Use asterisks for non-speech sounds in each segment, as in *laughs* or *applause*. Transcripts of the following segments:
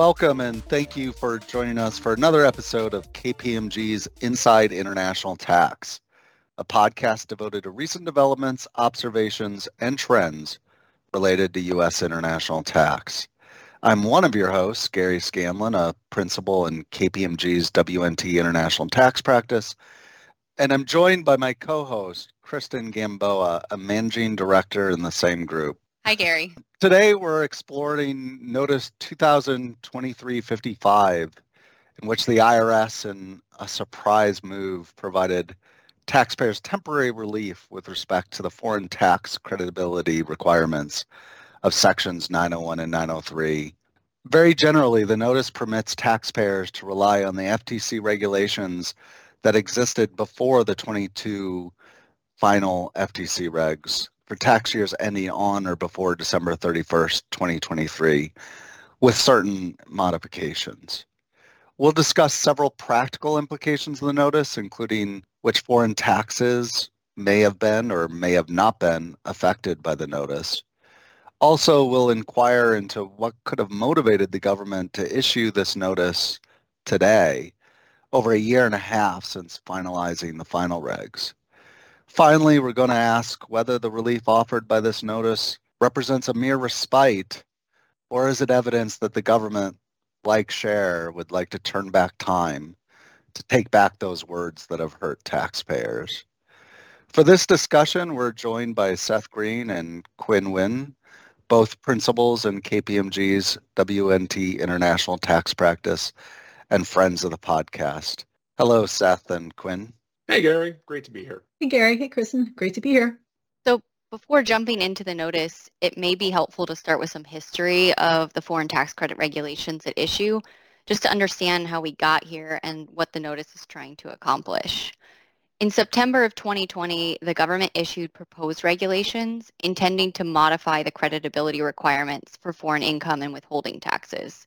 Welcome and thank you for joining us for another episode of KPMG's Inside International Tax, a podcast devoted to recent developments, observations, and trends related to U.S. international tax. I'm one of your hosts, Gary Scanlon, a principal in KPMG's WNT International Tax Practice, and I'm joined by my co-host, Kristen Gamboa, a managing director in the same group. Hi, Gary. Today we're exploring Notice 2023-55, in which the IRS, in a surprise move, provided taxpayers temporary relief with respect to the foreign tax creditability requirements of sections 901 and 903. Very generally, the notice permits taxpayers to rely on the FTC regulations that existed before the 22 final FTC regs for tax years ending on or before December 31st, 2023, with certain modifications. We'll discuss several practical implications of the notice, including which foreign taxes may have been or may have not been affected by the notice. Also, we'll inquire into what could have motivated the government to issue this notice today, over a year and a half since finalizing the final regs. Finally, we're going to ask whether the relief offered by this notice represents a mere respite or is it evidence that the government, like Cher, would like to turn back time to take back those words that have hurt taxpayers. For this discussion, we're joined by Seth Green and Quinn Nguyen, both principals in KPMG's WNT International Tax Practice and friends of the podcast. Hello, Seth and Quinn. Hey, Gary. Great to be here. Hey, Gary. Hey, Kristen. Great to be here. So before jumping into the notice, it may be helpful to start with some history of the foreign tax credit regulations at issue, just to understand how we got here and what the notice is trying to accomplish. In September of 2020, the government issued proposed regulations intending to modify the creditability requirements for foreign income and withholding taxes.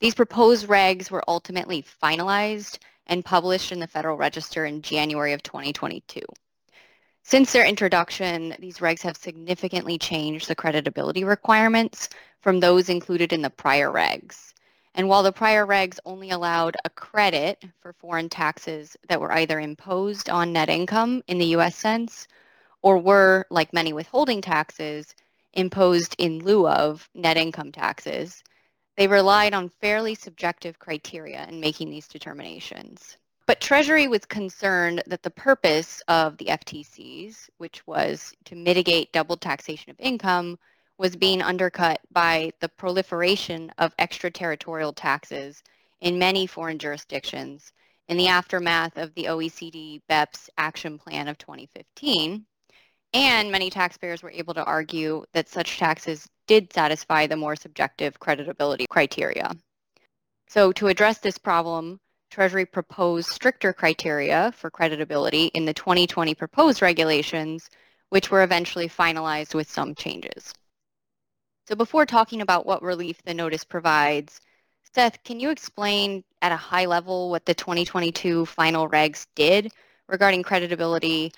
These proposed regs were ultimately finalized and published in the Federal Register in January of 2022. Since their introduction, these regs have significantly changed the creditability requirements from those included in the prior regs. And while the prior regs only allowed a credit for foreign taxes that were either imposed on net income in the US sense or were, like many withholding taxes, imposed in lieu of net income taxes, they relied on fairly subjective criteria in making these determinations. But Treasury was concerned that the purpose of the FTCs, which was to mitigate double taxation of income, was being undercut by the proliferation of extraterritorial taxes in many foreign jurisdictions in the aftermath of the OECD BEPS action plan of 2015. And many taxpayers were able to argue that such taxes did satisfy the more subjective creditability criteria. So to address this problem, Treasury proposed stricter criteria for creditability in the 2020 proposed regulations, which were eventually finalized with some changes. So before talking about what relief the notice provides, Seth, can you explain at a high level what the 2022 final regs did regarding creditability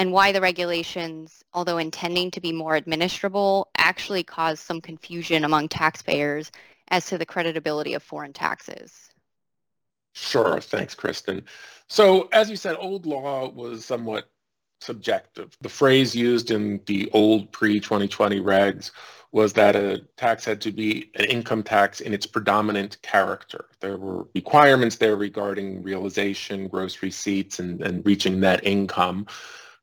and why the regulations, although intending to be more administrable, actually caused some confusion among taxpayers as to the creditability of foreign taxes. Sure. Thanks, Kristen. So as you said, old law was somewhat subjective. The phrase used in the old pre-2020 regs was that a tax had to be an income tax in its predominant character. There were requirements there regarding realization, gross receipts, and, and reaching net income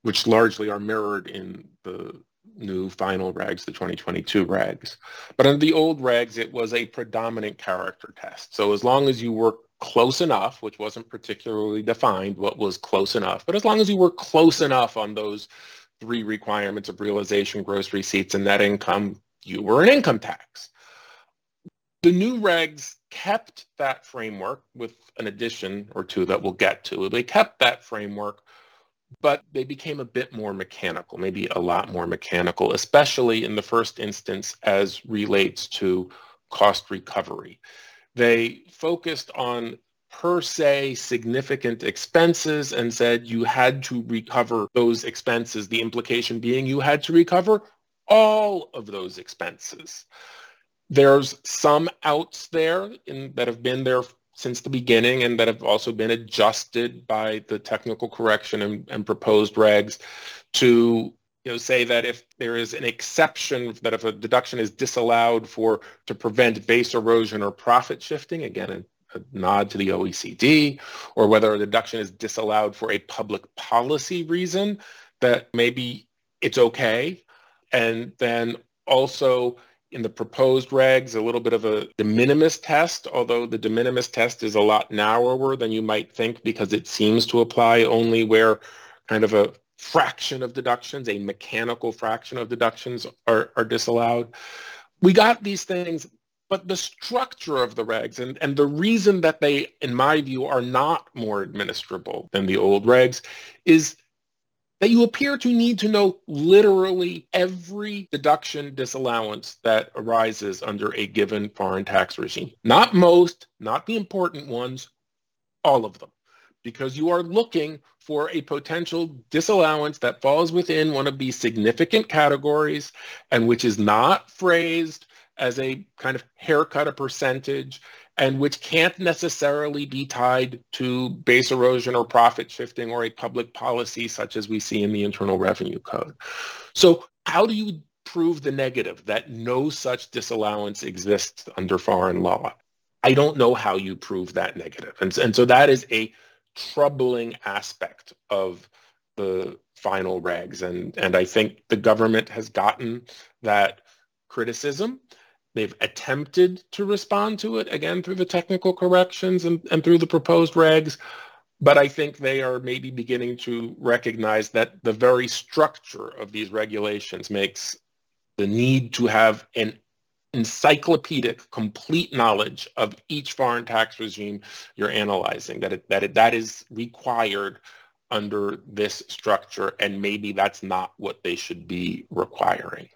which largely are mirrored in the new final regs, the 2022 regs. But in the old regs, it was a predominant character test. So as long as you were close enough, which wasn't particularly defined what was close enough, but as long as you were close enough on those three requirements of realization, gross receipts, and net income, you were an income tax. The new regs kept that framework with an addition or two that we'll get to. They kept that framework but they became a bit more mechanical, maybe a lot more mechanical, especially in the first instance as relates to cost recovery. They focused on per se significant expenses and said you had to recover those expenses, the implication being you had to recover all of those expenses. There's some outs there in, that have been there since the beginning and that have also been adjusted by the technical correction and, and proposed regs to you know, say that if there is an exception that if a deduction is disallowed for to prevent base erosion or profit shifting, again, a, a nod to the OECD, or whether a deduction is disallowed for a public policy reason, that maybe it's okay. And then also in the proposed regs, a little bit of a de minimis test, although the de minimis test is a lot narrower than you might think because it seems to apply only where kind of a fraction of deductions, a mechanical fraction of deductions are, are disallowed. We got these things, but the structure of the regs and, and the reason that they, in my view, are not more administrable than the old regs is that you appear to need to know literally every deduction disallowance that arises under a given foreign tax regime. Not most, not the important ones, all of them. Because you are looking for a potential disallowance that falls within one of these significant categories and which is not phrased as a kind of haircut a percentage and which can't necessarily be tied to base erosion or profit shifting or a public policy such as we see in the Internal Revenue Code. So how do you prove the negative that no such disallowance exists under foreign law? I don't know how you prove that negative. And, and so that is a troubling aspect of the final regs. And, and I think the government has gotten that criticism. They've attempted to respond to it, again, through the technical corrections and, and through the proposed regs. But I think they are maybe beginning to recognize that the very structure of these regulations makes the need to have an encyclopedic, complete knowledge of each foreign tax regime you're analyzing, that it, that it, that is required under this structure, and maybe that's not what they should be requiring.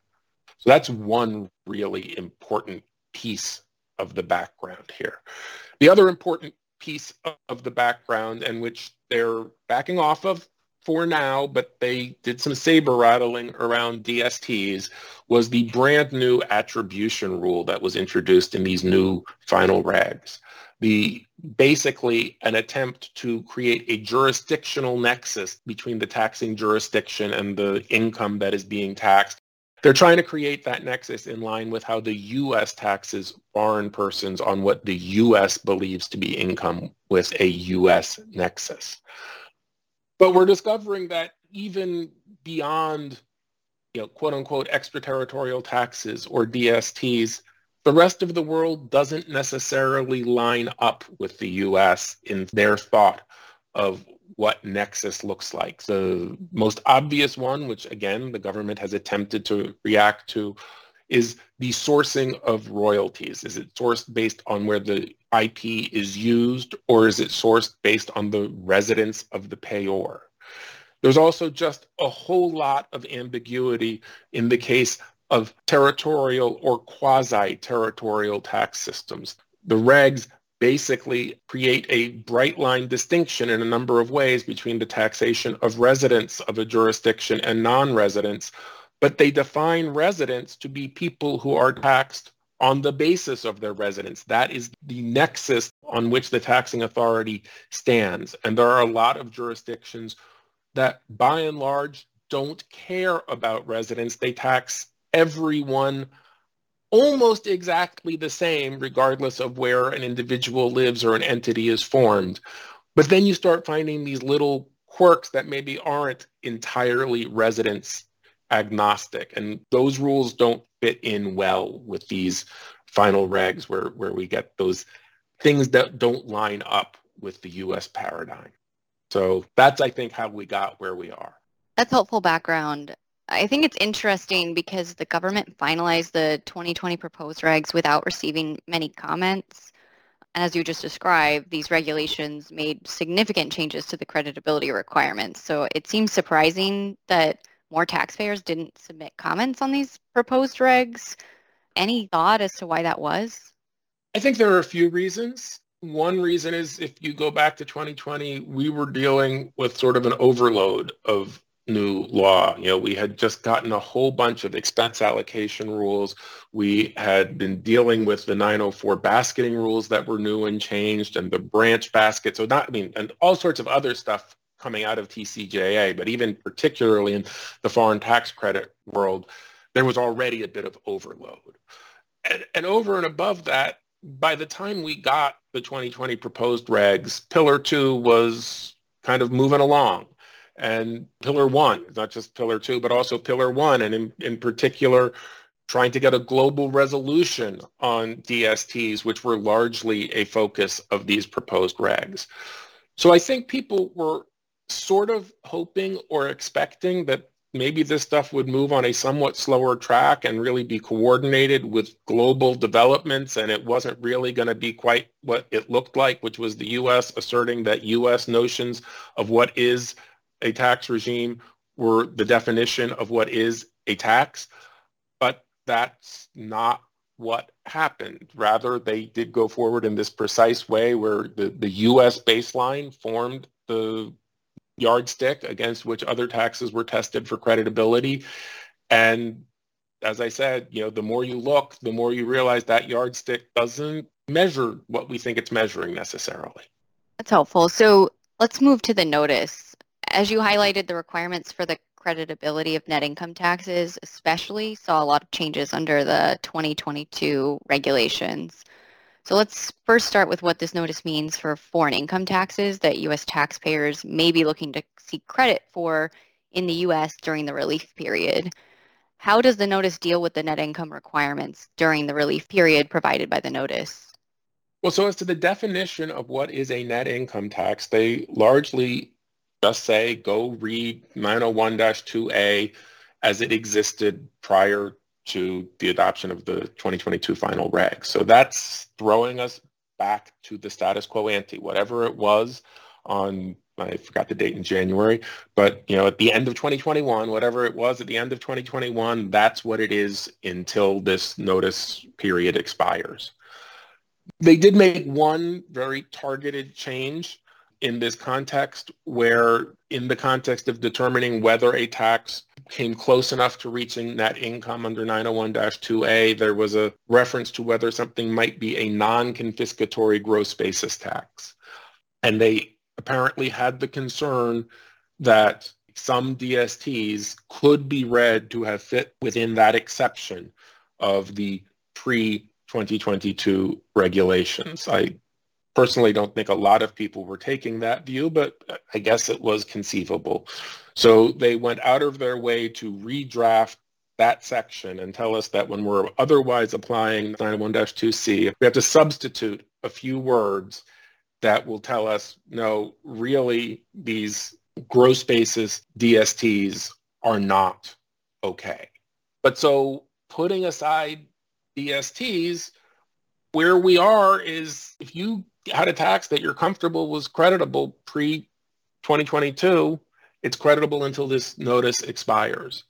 So that's one really important piece of the background here. The other important piece of the background and which they're backing off of for now, but they did some saber rattling around DSTs was the brand new attribution rule that was introduced in these new final regs. The basically an attempt to create a jurisdictional nexus between the taxing jurisdiction and the income that is being taxed they're trying to create that nexus in line with how the U.S. taxes foreign persons on what the U.S. believes to be income with a U.S. nexus. But we're discovering that even beyond, you know, quote unquote extraterritorial taxes or DSTs, the rest of the world doesn't necessarily line up with the U.S. in their thought of what Nexus looks like. The mm-hmm. most obvious one, which again, the government has attempted to react to, is the sourcing of royalties. Is it sourced based on where the IP is used, or is it sourced based on the residence of the payor? There's also just a whole lot of ambiguity in the case of territorial or quasi-territorial tax systems. The regs basically create a bright line distinction in a number of ways between the taxation of residents of a jurisdiction and non-residents, but they define residents to be people who are taxed on the basis of their residence. That is the nexus on which the taxing authority stands. And there are a lot of jurisdictions that by and large don't care about residents. They tax everyone almost exactly the same regardless of where an individual lives or an entity is formed. But then you start finding these little quirks that maybe aren't entirely residence agnostic. And those rules don't fit in well with these final regs where, where we get those things that don't line up with the US paradigm. So that's, I think, how we got where we are. That's helpful background. I think it's interesting because the government finalized the 2020 proposed regs without receiving many comments. And as you just described, these regulations made significant changes to the creditability requirements. So it seems surprising that more taxpayers didn't submit comments on these proposed regs. Any thought as to why that was? I think there are a few reasons. One reason is if you go back to 2020, we were dealing with sort of an overload of new law. You know, we had just gotten a whole bunch of expense allocation rules. We had been dealing with the 904 basketing rules that were new and changed and the branch basket. So not, I mean, and all sorts of other stuff coming out of TCJA, but even particularly in the foreign tax credit world, there was already a bit of overload. And, and over and above that, by the time we got the 2020 proposed regs, Pillar 2 was kind of moving along. And Pillar 1, not just Pillar 2, but also Pillar 1, and in, in particular, trying to get a global resolution on DSTs, which were largely a focus of these proposed regs. So I think people were sort of hoping or expecting that maybe this stuff would move on a somewhat slower track and really be coordinated with global developments and it wasn't really going to be quite what it looked like which was the US asserting that US notions of what is a tax regime were the definition of what is a tax but that's not what happened rather they did go forward in this precise way where the, the US baseline formed the yardstick against which other taxes were tested for creditability. And as I said, you know, the more you look, the more you realize that yardstick doesn't measure what we think it's measuring necessarily. That's helpful. So let's move to the notice. As you highlighted, the requirements for the creditability of net income taxes especially saw a lot of changes under the 2022 regulations. So let's first start with what this notice means for foreign income taxes that U.S. taxpayers may be looking to seek credit for in the U.S. during the relief period. How does the notice deal with the net income requirements during the relief period provided by the notice? Well, so as to the definition of what is a net income tax, they largely just say go read 901-2A as it existed prior to the adoption of the 2022 final reg. So that's throwing us back to the status quo ante, whatever it was on I forgot the date in January, but you know, at the end of 2021, whatever it was at the end of 2021, that's what it is until this notice period expires. They did make one very targeted change in this context where in the context of determining whether a tax came close enough to reaching net income under 901-2A, there was a reference to whether something might be a non-confiscatory gross basis tax. And they apparently had the concern that some DSTs could be read to have fit within that exception of the pre-2022 regulations. I personally don't think a lot of people were taking that view, but I guess it was conceivable. So they went out of their way to redraft that section and tell us that when we're otherwise applying 901-2C, we have to substitute a few words that will tell us, no, really these gross basis DSTs are not okay. But so putting aside DSTs, where we are is if you had a tax that you're comfortable was creditable pre-2022, it's creditable until this notice expires.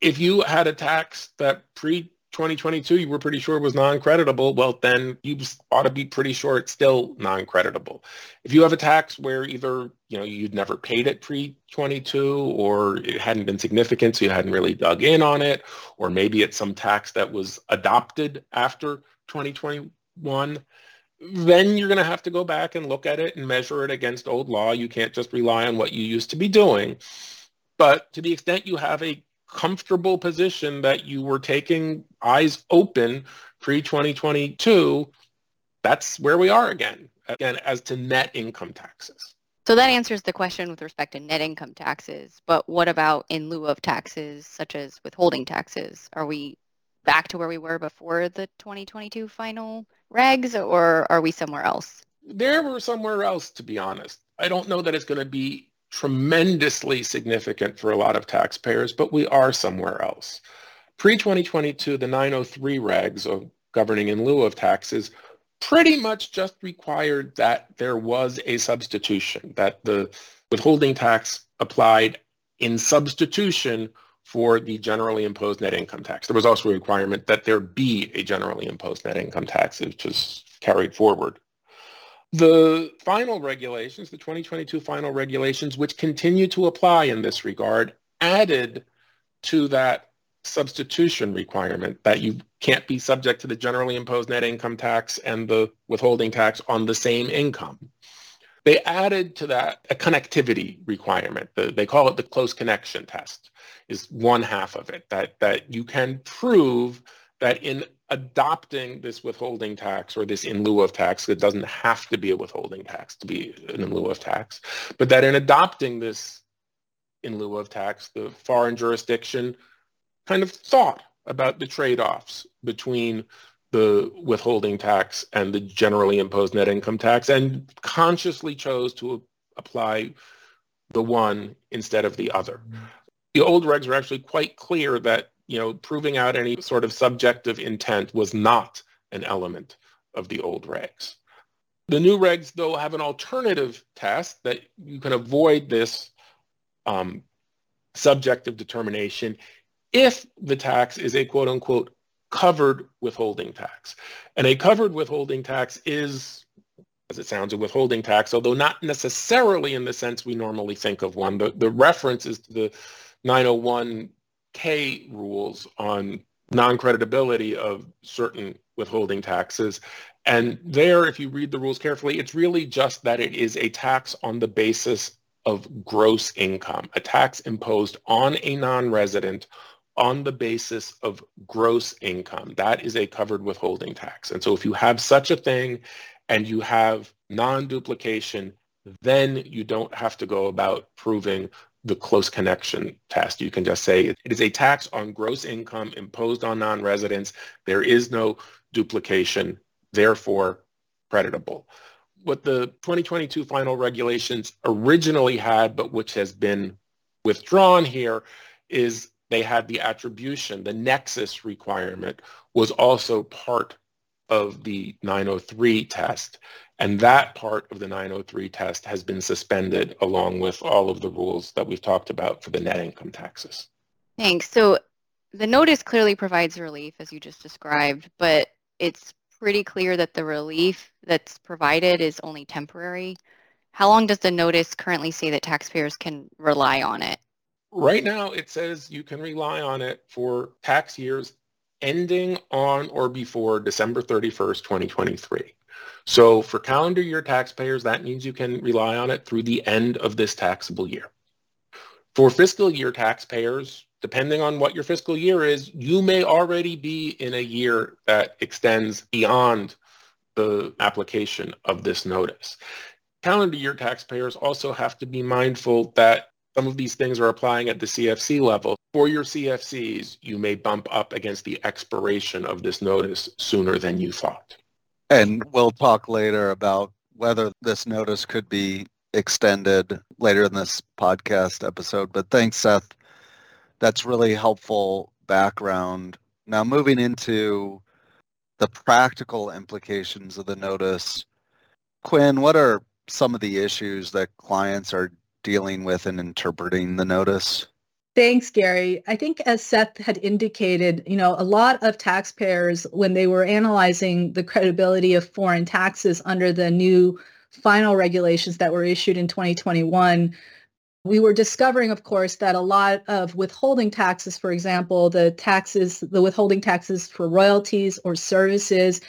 If you had a tax that pre-2022 you were pretty sure was non-creditable, well then you ought to be pretty sure it's still non-creditable. If you have a tax where either you know you'd never paid it pre-22 or it hadn't been significant so you hadn't really dug in on it, or maybe it's some tax that was adopted after 2021, then you're going to have to go back and look at it and measure it against old law. You can't just rely on what you used to be doing. But to the extent you have a comfortable position that you were taking eyes open pre-2022, that's where we are again, again, as to net income taxes. So that answers the question with respect to net income taxes. But what about in lieu of taxes, such as withholding taxes? Are we back to where we were before the 2022 final regs, or are we somewhere else? There we're somewhere else, to be honest. I don't know that it's going to be tremendously significant for a lot of taxpayers, but we are somewhere else. Pre-2022, the 903 regs of governing in lieu of taxes pretty much just required that there was a substitution, that the withholding tax applied in substitution for the generally imposed net income tax. There was also a requirement that there be a generally imposed net income tax, which was carried forward. The final regulations, the 2022 final regulations, which continue to apply in this regard, added to that substitution requirement that you can't be subject to the generally imposed net income tax and the withholding tax on the same income. They added to that a connectivity requirement. The, they call it the close connection test is one half of it, that, that you can prove that in adopting this withholding tax or this in lieu of tax, it doesn't have to be a withholding tax to be an in lieu of tax, but that in adopting this in lieu of tax, the foreign jurisdiction kind of thought about the trade-offs between the withholding tax and the generally imposed net income tax and consciously chose to apply the one instead of the other. The old regs were actually quite clear that, you know, proving out any sort of subjective intent was not an element of the old regs. The new regs, though, have an alternative test that you can avoid this um, subjective determination if the tax is a quote unquote covered withholding tax. And a covered withholding tax is, as it sounds, a withholding tax, although not necessarily in the sense we normally think of one. The, the reference is to the 901K rules on non-creditability of certain withholding taxes. And there, if you read the rules carefully, it's really just that it is a tax on the basis of gross income, a tax imposed on a non-resident on the basis of gross income. That is a covered withholding tax. And so if you have such a thing and you have non-duplication, then you don't have to go about proving the close connection test. You can just say it is a tax on gross income imposed on non-residents. There is no duplication, therefore creditable. What the 2022 final regulations originally had, but which has been withdrawn here, is they had the attribution, the nexus requirement was also part of the 903 test. And that part of the 903 test has been suspended along with all of the rules that we've talked about for the net income taxes. Thanks. So the notice clearly provides relief as you just described, but it's pretty clear that the relief that's provided is only temporary. How long does the notice currently say that taxpayers can rely on it? Right now, it says you can rely on it for tax years ending on or before December 31st, 2023. So for calendar year taxpayers, that means you can rely on it through the end of this taxable year. For fiscal year taxpayers, depending on what your fiscal year is, you may already be in a year that extends beyond the application of this notice. Calendar year taxpayers also have to be mindful that some of these things are applying at the CFC level. For your CFCs, you may bump up against the expiration of this notice sooner than you thought. And we'll talk later about whether this notice could be extended later in this podcast episode. But thanks, Seth. That's really helpful background. Now moving into the practical implications of the notice. Quinn, what are some of the issues that clients are dealing with and interpreting the notice? Thanks, Gary. I think as Seth had indicated, you know, a lot of taxpayers, when they were analyzing the credibility of foreign taxes under the new final regulations that were issued in 2021, we were discovering, of course, that a lot of withholding taxes, for example, the taxes, the withholding taxes for royalties or services,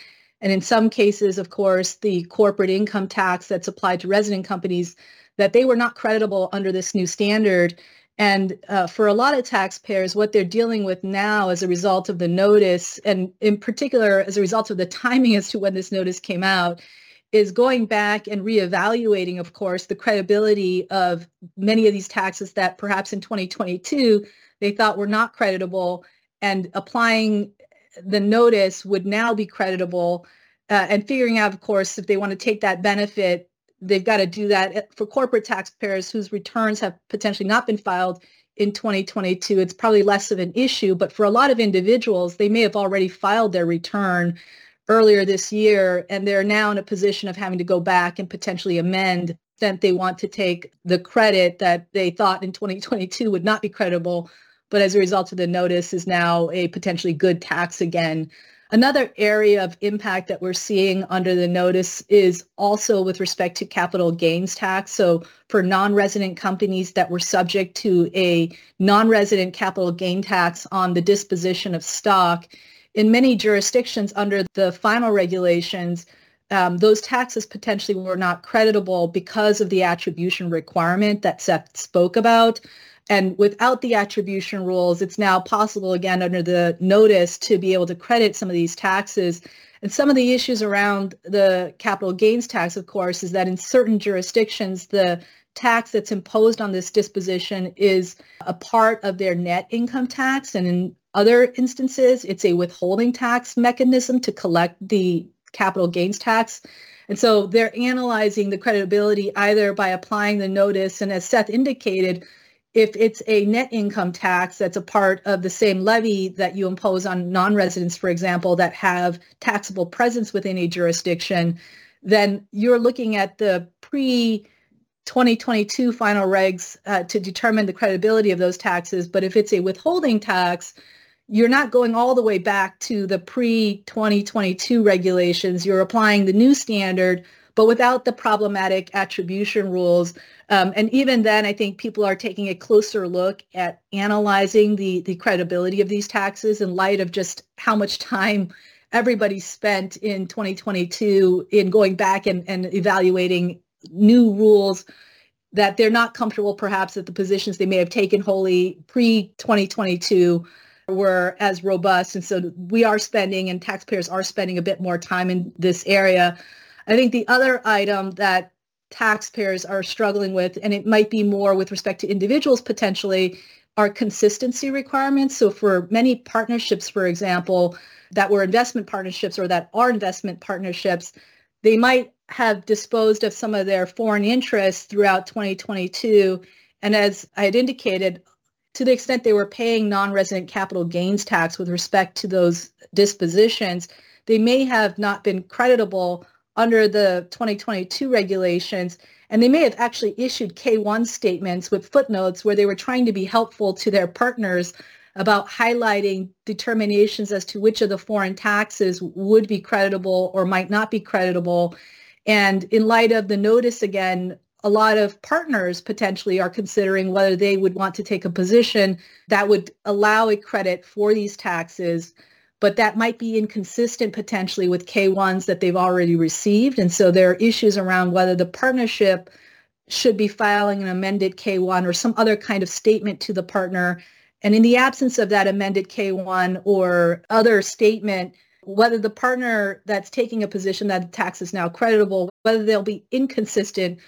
and in some cases, of course, the corporate income tax that's applied to resident companies, that they were not creditable under this new standard. And uh, for a lot of taxpayers, what they're dealing with now as a result of the notice, and in particular as a result of the timing *laughs* as to when this notice came out, is going back and reevaluating, of course, the credibility of many of these taxes that perhaps in 2022 they thought were not creditable and applying the notice would now be creditable uh, and figuring out, of course, if they want to take that benefit they've got to do that eh, for corporate taxpayers whose returns have potentially not been filed in 2022 it's probably less of an issue but for a lot of individuals they may have already filed their return earlier this year and they're now in a position of having to go back and potentially amend that they want to take the credit that they thought in 2022 would not be credible but as a result of the notice is now a potentially good tax again Another area of impact that we're seeing under the notice is also with respect to capital gains tax. So for non-resident companies that were subject to a non-resident capital gain tax on the disposition of stock, in many jurisdictions under the final regulations, um, those taxes potentially were not creditable because of the attribution requirement that Seth spoke about. And without the attribution rules, it's now possible again under the notice to be able to credit some of these taxes. And some of the issues around the capital gains tax, of course, is that in certain jurisdictions, the tax that's imposed on this disposition is a part of their net income tax. And in other instances, it's a withholding tax mechanism to collect the capital gains tax. And so they're analyzing the credibility either by applying the notice, and as Seth indicated, if it's a net income tax that's a part of the same levy that you impose on non-residents, for example, that have taxable presence within a jurisdiction, then you're looking at the pre 2022 final regs uh, to determine the credibility of those taxes. But if it's a withholding tax, you're not going all the way back to the pre 2022 regulations. You're applying the new standard, but without the problematic attribution rules um, and even then, I think people are taking a closer look at analyzing the, the credibility of these taxes in light of just how much time everybody spent in 2022 in going back and, and evaluating new rules that they're not comfortable perhaps that the positions they may have taken wholly pre-2022 were as robust. And so we are spending and taxpayers are spending a bit more time in this area. I think the other item that taxpayers are struggling with, and it might be more with respect to individuals potentially, are consistency requirements. So for many partnerships, for example, that were investment partnerships or that are investment partnerships, they might have disposed of some of their foreign interests throughout 2022. And as I had indicated, to the extent they were paying non-resident capital gains tax with respect to those dispositions, they may have not been creditable under the 2022 regulations. And they may have actually issued K1 statements with footnotes where they were trying to be helpful to their partners about highlighting determinations as to which of the foreign taxes would be creditable or might not be creditable. And in light of the notice again, a lot of partners potentially are considering whether they would want to take a position that would allow a credit for these taxes but that might be inconsistent potentially with K1s that they've already received. And so there are issues around whether the partnership should be filing an amended K1 or some other kind of statement to the partner. And in the absence of that amended K1 or other statement, whether the partner that's taking a position that the tax is now creditable, whether they'll be inconsistent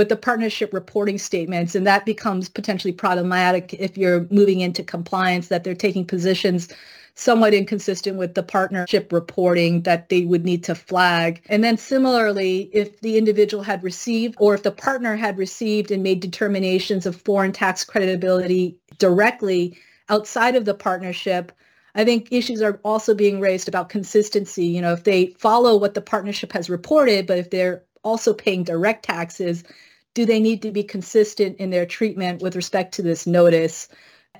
with the partnership reporting statements. And that becomes potentially problematic if you're moving into compliance, that they're taking positions somewhat inconsistent with the partnership reporting that they would need to flag. And then similarly, if the individual had received or if the partner had received and made determinations of foreign tax creditability directly outside of the partnership, I think issues are also being raised about consistency. You know, if they follow what the partnership has reported, but if they're also paying direct taxes, do they need to be consistent in their treatment with respect to this notice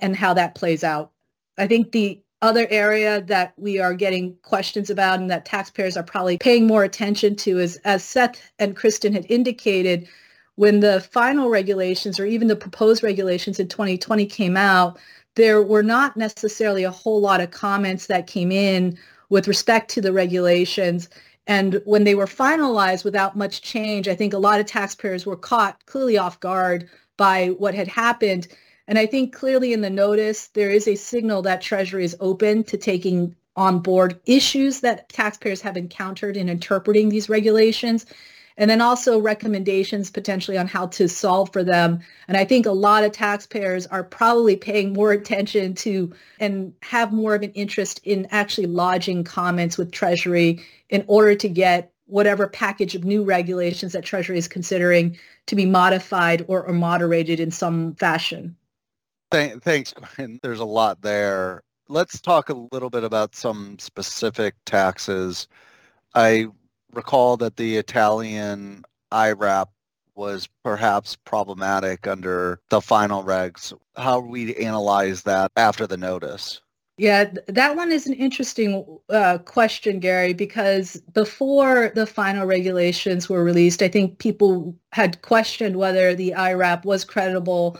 and how that plays out? I think the other area that we are getting questions about and that taxpayers are probably paying more attention to is, as Seth and Kristen had indicated, when the final regulations or even the proposed regulations in 2020 came out, there were not necessarily a whole lot of comments that came in with respect to the regulations. And when they were finalized without much change, I think a lot of taxpayers were caught clearly off guard by what had happened. And I think clearly in the notice, there is a signal that Treasury is open to taking on board issues that taxpayers have encountered in interpreting these regulations and then also recommendations potentially on how to solve for them. And I think a lot of taxpayers are probably paying more attention to and have more of an interest in actually lodging comments with Treasury in order to get whatever package of new regulations that Treasury is considering to be modified or, or moderated in some fashion. Th- thanks, Gwen. There's a lot there. Let's talk a little bit about some specific taxes. I recall that the Italian IRAP was perhaps problematic under the final regs. How we analyze that after the notice? Yeah, that one is an interesting uh, question, Gary, because before the final regulations were released, I think people had questioned whether the IRAP was credible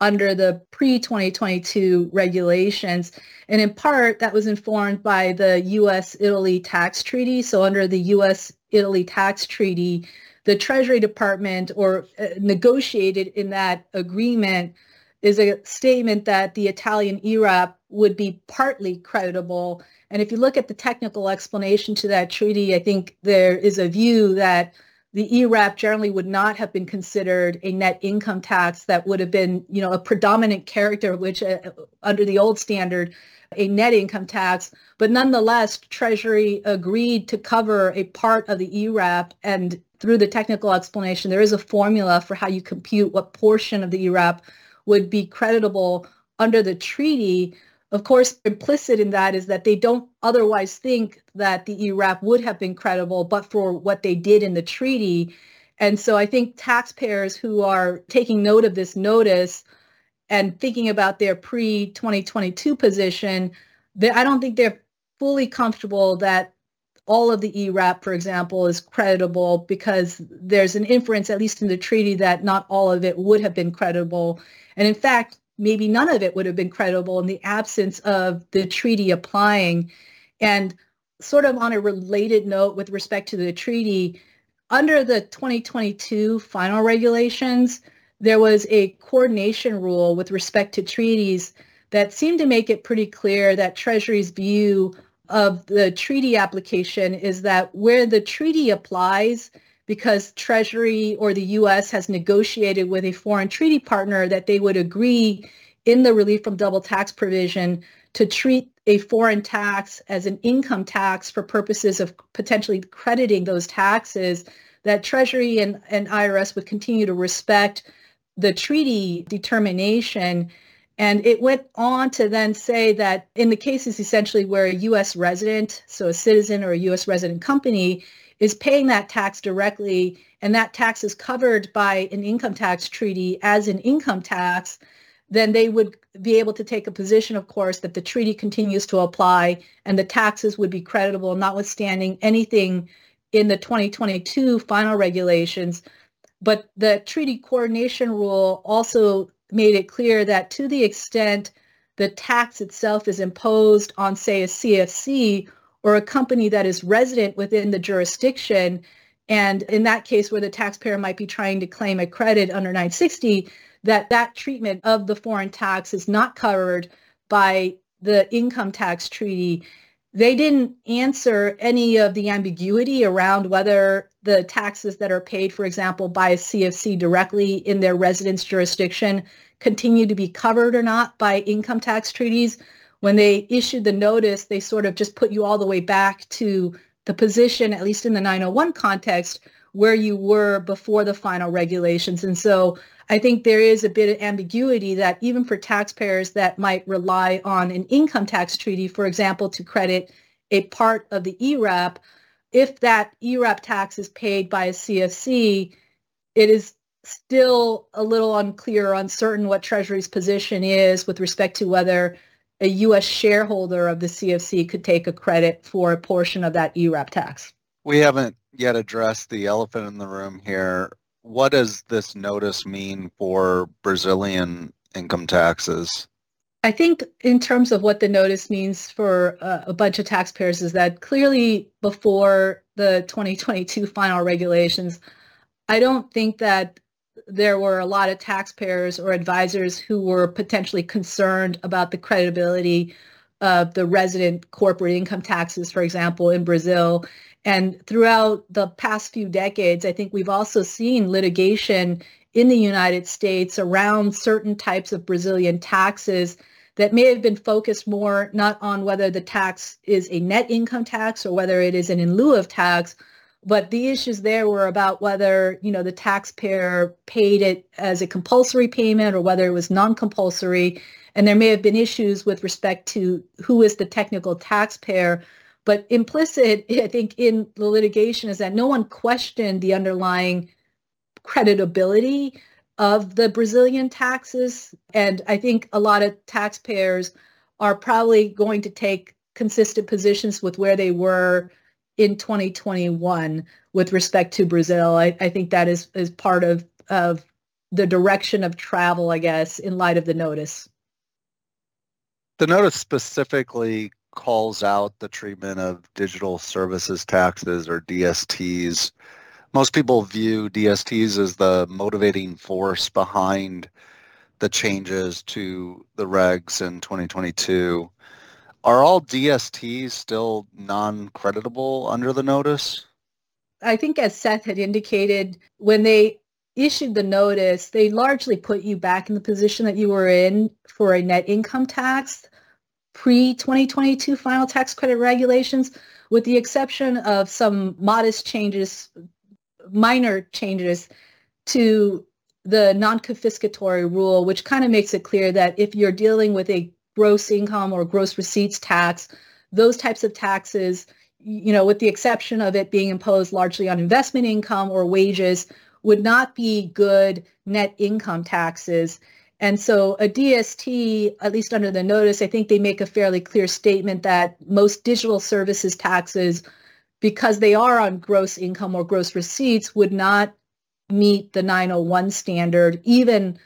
under the pre-2022 regulations. And in part, that was informed by the U.S.-Italy tax treaty. So under the U.S.-Italy tax treaty, the Treasury Department or uh, negotiated in that agreement is a statement that the Italian IRAP would be partly creditable. And if you look at the technical explanation to that treaty, I think there is a view that the IRAP generally would not have been considered a net income tax that would have been, you know, a predominant character, which uh, under the old standard, a net income tax. But nonetheless, Treasury agreed to cover a part of the IRAP. And through the technical explanation, there is a formula for how you compute what portion of the IRAP would be creditable under the treaty. Of course, implicit in that is that they don't otherwise think that the IRAP would have been credible, but for what they did in the treaty. And so I think taxpayers who are taking note of this notice and thinking about their pre-2022 position, they, I don't think they're fully comfortable that all of the IRAP, for example, is creditable because there's an inference, at least in the treaty, that not all of it would have been credible. And in fact, maybe none of it would have been credible in the absence of the treaty applying. And sort of on a related note with respect to the treaty, under the 2022 final regulations, there was a coordination rule with respect to treaties that seemed to make it pretty clear that Treasury's view of the treaty application is that where the treaty applies, because Treasury or the U.S. has negotiated with a foreign treaty partner that they would agree in the relief from double tax provision to treat a foreign tax as an income tax for purposes of potentially crediting those taxes, that Treasury and, and IRS would continue to respect the treaty determination. And it went on to then say that in the cases essentially where a U.S. resident, so a citizen or a U.S. resident company, is paying that tax directly and that tax is covered by an income tax treaty as an income tax, then they would be able to take a position, of course, that the treaty continues to apply and the taxes would be creditable, notwithstanding anything in the 2022 final regulations. But the treaty coordination rule also made it clear that to the extent the tax itself is imposed on, say, a CFC or a company that is resident within the jurisdiction. And in that case, where the taxpayer might be trying to claim a credit under 960, that that treatment of the foreign tax is not covered by the income tax treaty. They didn't answer any of the ambiguity around whether the taxes that are paid, for example, by a CFC directly in their residence jurisdiction continue to be covered or not by income tax treaties when they issued the notice, they sort of just put you all the way back to the position, at least in the 901 context, where you were before the final regulations. And so I think there is a bit of ambiguity that even for taxpayers that might rely on an income tax treaty, for example, to credit a part of the IRAP, if that IRAP tax is paid by a CFC, it is still a little unclear, or uncertain what Treasury's position is with respect to whether a U.S. shareholder of the CFC could take a credit for a portion of that IRAP tax. We haven't yet addressed the elephant in the room here. What does this notice mean for Brazilian income taxes? I think in terms of what the notice means for uh, a bunch of taxpayers is that clearly before the 2022 final regulations, I don't think that there were a lot of taxpayers or advisors who were potentially concerned about the credibility of the resident corporate income taxes, for example, in Brazil. And throughout the past few decades, I think we've also seen litigation in the United States around certain types of Brazilian taxes that may have been focused more not on whether the tax is a net income tax or whether it is an in lieu of tax, but the issues there were about whether, you know, the taxpayer paid it as a compulsory payment or whether it was non-compulsory. And there may have been issues with respect to who is the technical taxpayer. But implicit, *laughs* I think, in the litigation is that no one questioned the underlying creditability of the Brazilian taxes. And I think a lot of taxpayers are probably going to take consistent positions with where they were in 2021 with respect to Brazil. I, I think that is, is part of, of the direction of travel, I guess, in light of the notice. The notice specifically calls out the treatment of digital services taxes or DSTs. Most people view DSTs as the motivating force behind the changes to the regs in 2022. Are all DSTs still non-creditable under the notice? I think as Seth had indicated, when they issued the notice, they largely put you back in the position that you were in for a net income tax pre-2022 final tax credit regulations, with the exception of some modest changes, minor changes to the non-confiscatory rule, which kind of makes it clear that if you're dealing with a gross income or gross receipts tax, those types of taxes, you know, with the exception of it being imposed largely on investment income or wages, would not be good net income taxes. And so a DST, at least under the notice, I think they make a fairly clear statement that most digital services taxes, because they are on gross income or gross receipts, would not meet the 901 standard, even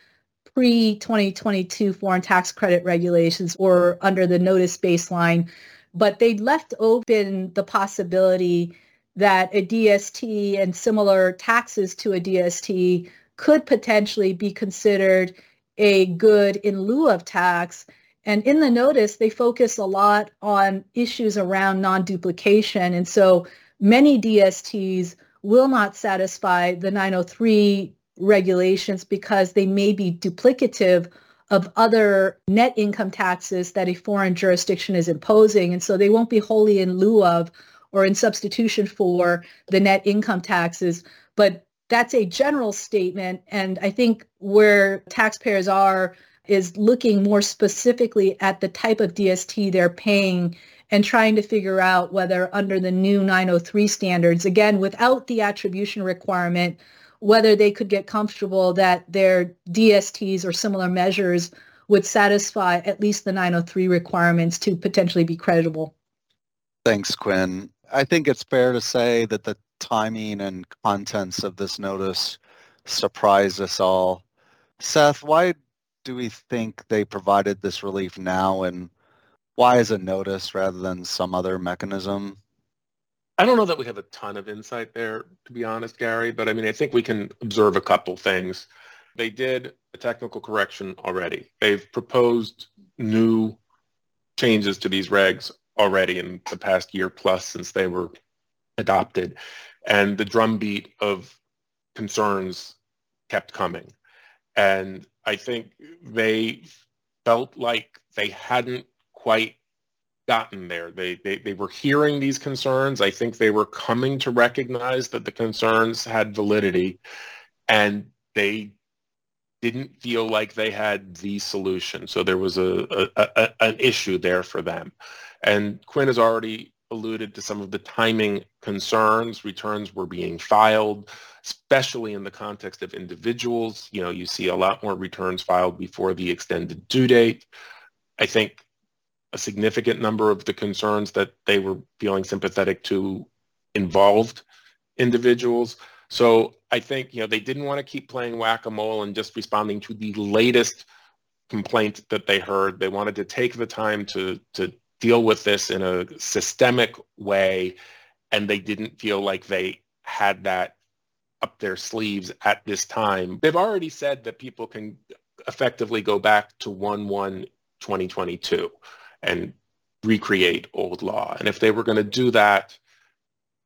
pre-2022 foreign tax credit regulations or under the notice baseline. But they left open the possibility that a DST and similar taxes to a DST could potentially be considered a good in lieu of tax. And in the notice, they focus a lot on issues around non-duplication. And so many DSTs will not satisfy the 903 regulations because they may be duplicative of other net income taxes that a foreign jurisdiction is imposing. And so they won't be wholly in lieu of or in substitution for the net income taxes. But that's a general statement. And I think where taxpayers are is looking more specifically at the type of DST they're paying and trying to figure out whether under the new 903 standards, again, without the attribution requirement, whether they could get comfortable that their DSTs or similar measures would satisfy at least the 903 requirements to potentially be creditable. Thanks, Quinn. I think it's fair to say that the timing and contents of this notice surprised us all. Seth, why do we think they provided this relief now and why is a notice rather than some other mechanism? I don't know that we have a ton of insight there, to be honest, Gary, but I mean, I think we can observe a couple things. They did a technical correction already. They've proposed new changes to these regs already in the past year plus since they were adopted. And the drumbeat of concerns kept coming. And I think they felt like they hadn't quite gotten there. They, they, they were hearing these concerns. I think they were coming to recognize that the concerns had validity and they didn't feel like they had the solution. So there was a, a, a, an issue there for them. And Quinn has already alluded to some of the timing concerns. Returns were being filed, especially in the context of individuals. You know, you see a lot more returns filed before the extended due date. I think a significant number of the concerns that they were feeling sympathetic to involved individuals. So I think, you know, they didn't want to keep playing whack-a-mole and just responding to the latest complaint that they heard. They wanted to take the time to, to deal with this in a systemic way, and they didn't feel like they had that up their sleeves at this time. They've already said that people can effectively go back to 1-1-2022 and recreate old law. And if they were going to do that,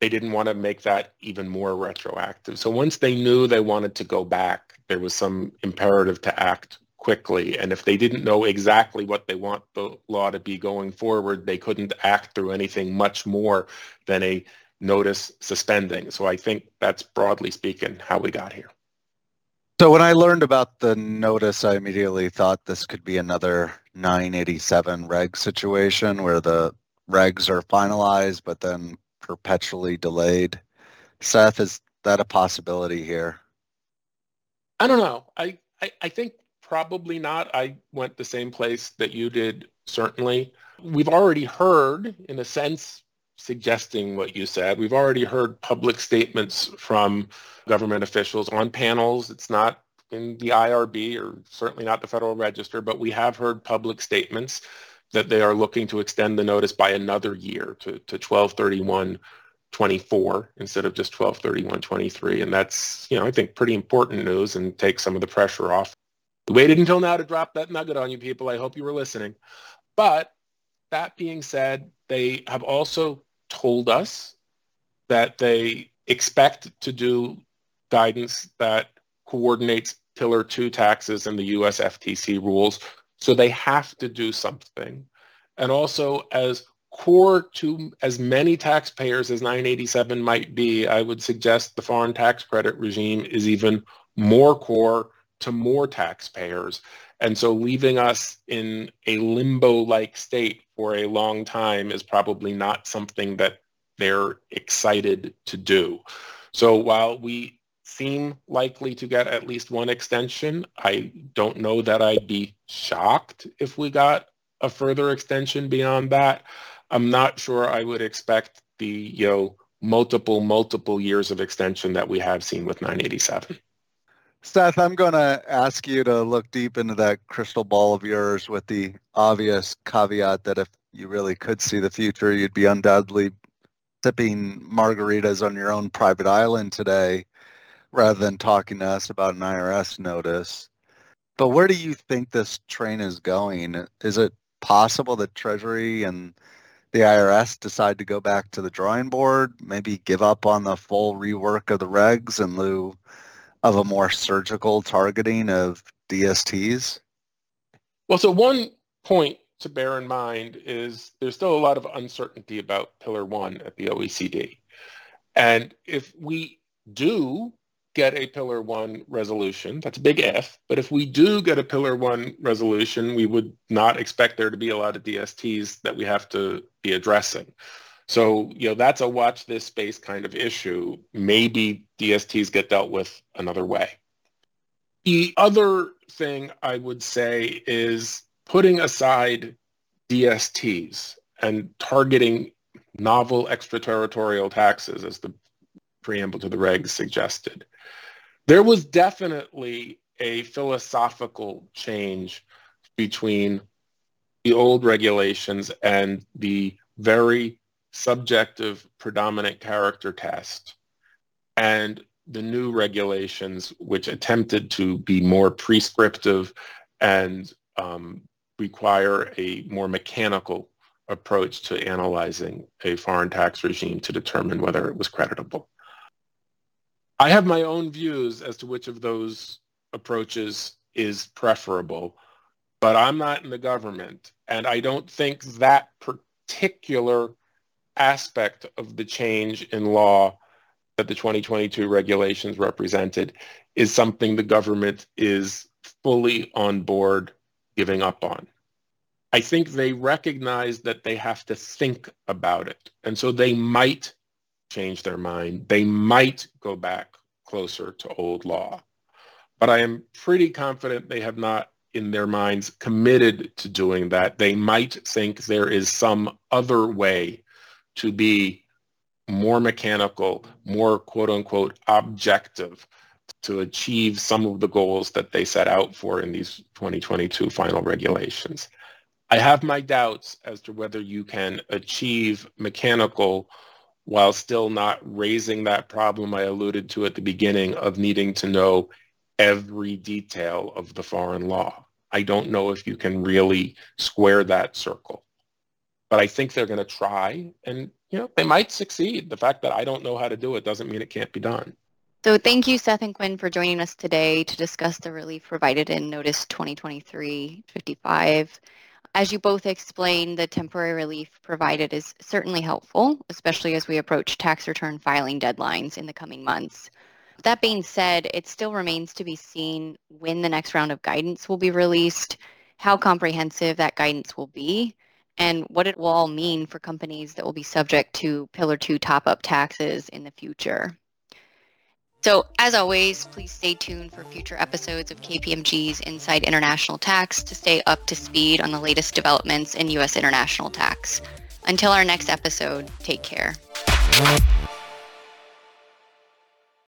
they didn't want to make that even more retroactive. So once they knew they wanted to go back, there was some imperative to act quickly. And if they didn't know exactly what they want the law to be going forward, they couldn't act through anything much more than a notice suspending. So I think that's broadly speaking how we got here. So when I learned about the notice, I immediately thought this could be another 987 reg situation where the regs are finalized but then perpetually delayed. Seth, is that a possibility here? I don't know. I, I, I think probably not. I went the same place that you did, certainly. We've already heard, in a sense, suggesting what you said. We've already heard public statements from government officials on panels. It's not in the IRB or certainly not the Federal Register, but we have heard public statements that they are looking to extend the notice by another year to, to 1231 24 instead of just 1231 23 and that's you know i think pretty important news and take some of the pressure off we waited until now to drop that nugget on you people i hope you were listening but that being said they have also told us that they expect to do guidance that coordinates Pillar 2 taxes and the US FTC rules. So they have to do something. And also, as core to as many taxpayers as 987 might be, I would suggest the foreign tax credit regime is even more core to more taxpayers. And so leaving us in a limbo-like state for a long time is probably not something that they're excited to do. So while we seem likely to get at least one extension, I don't know that I'd be shocked if we got a further extension beyond that. I'm not sure I would expect the you know multiple multiple years of extension that we have seen with 987. Seth, I'm going to ask you to look deep into that crystal ball of yours with the obvious caveat that if you really could see the future, you'd be undoubtedly sipping margaritas on your own private island today rather than talking to us about an IRS notice. But where do you think this train is going? Is it possible that Treasury and the IRS decide to go back to the drawing board, maybe give up on the full rework of the regs in lieu of a more surgical targeting of DSTs? Well, so one point to bear in mind is there's still a lot of uncertainty about Pillar 1 at the OECD. And if we do get a Pillar 1 resolution, that's a big if, but if we do get a Pillar 1 resolution, we would not expect there to be a lot of DSTs that we have to be addressing. So, you know, that's a watch this space kind of issue. Maybe DSTs get dealt with another way. The other thing I would say is putting aside DSTs and targeting novel extraterritorial taxes as the preamble to the regs suggested. There was definitely a philosophical change between the old regulations and the very subjective predominant character test and the new regulations which attempted to be more prescriptive and um, require a more mechanical approach to analyzing a foreign tax regime to determine whether it was creditable. I have my own views as to which of those approaches is preferable, but I'm not in the government, and I don't think that particular aspect of the change in law that the 2022 regulations represented is something the government is fully on board giving up on. I think they recognize that they have to think about it. And so they might change their mind. They might go back closer to old law. But I am pretty confident they have not in their minds committed to doing that. They might think there is some other way to be more mechanical, more quote unquote objective to achieve some of the goals that they set out for in these 2022 final regulations. I have my doubts as to whether you can achieve mechanical while still not raising that problem I alluded to at the beginning of needing to know every detail of the foreign law. I don't know if you can really square that circle but I think they're going to try and, you know, they might succeed. The fact that I don't know how to do it doesn't mean it can't be done. So thank you, Seth and Quinn, for joining us today to discuss the relief provided in Notice 2023-55. As you both explained, the temporary relief provided is certainly helpful, especially as we approach tax return filing deadlines in the coming months. That being said, it still remains to be seen when the next round of guidance will be released, how comprehensive that guidance will be, and what it will all mean for companies that will be subject to Pillar 2 top-up taxes in the future. So, as always, please stay tuned for future episodes of KPMG's Inside International Tax to stay up to speed on the latest developments in U.S. international tax. Until our next episode, take care.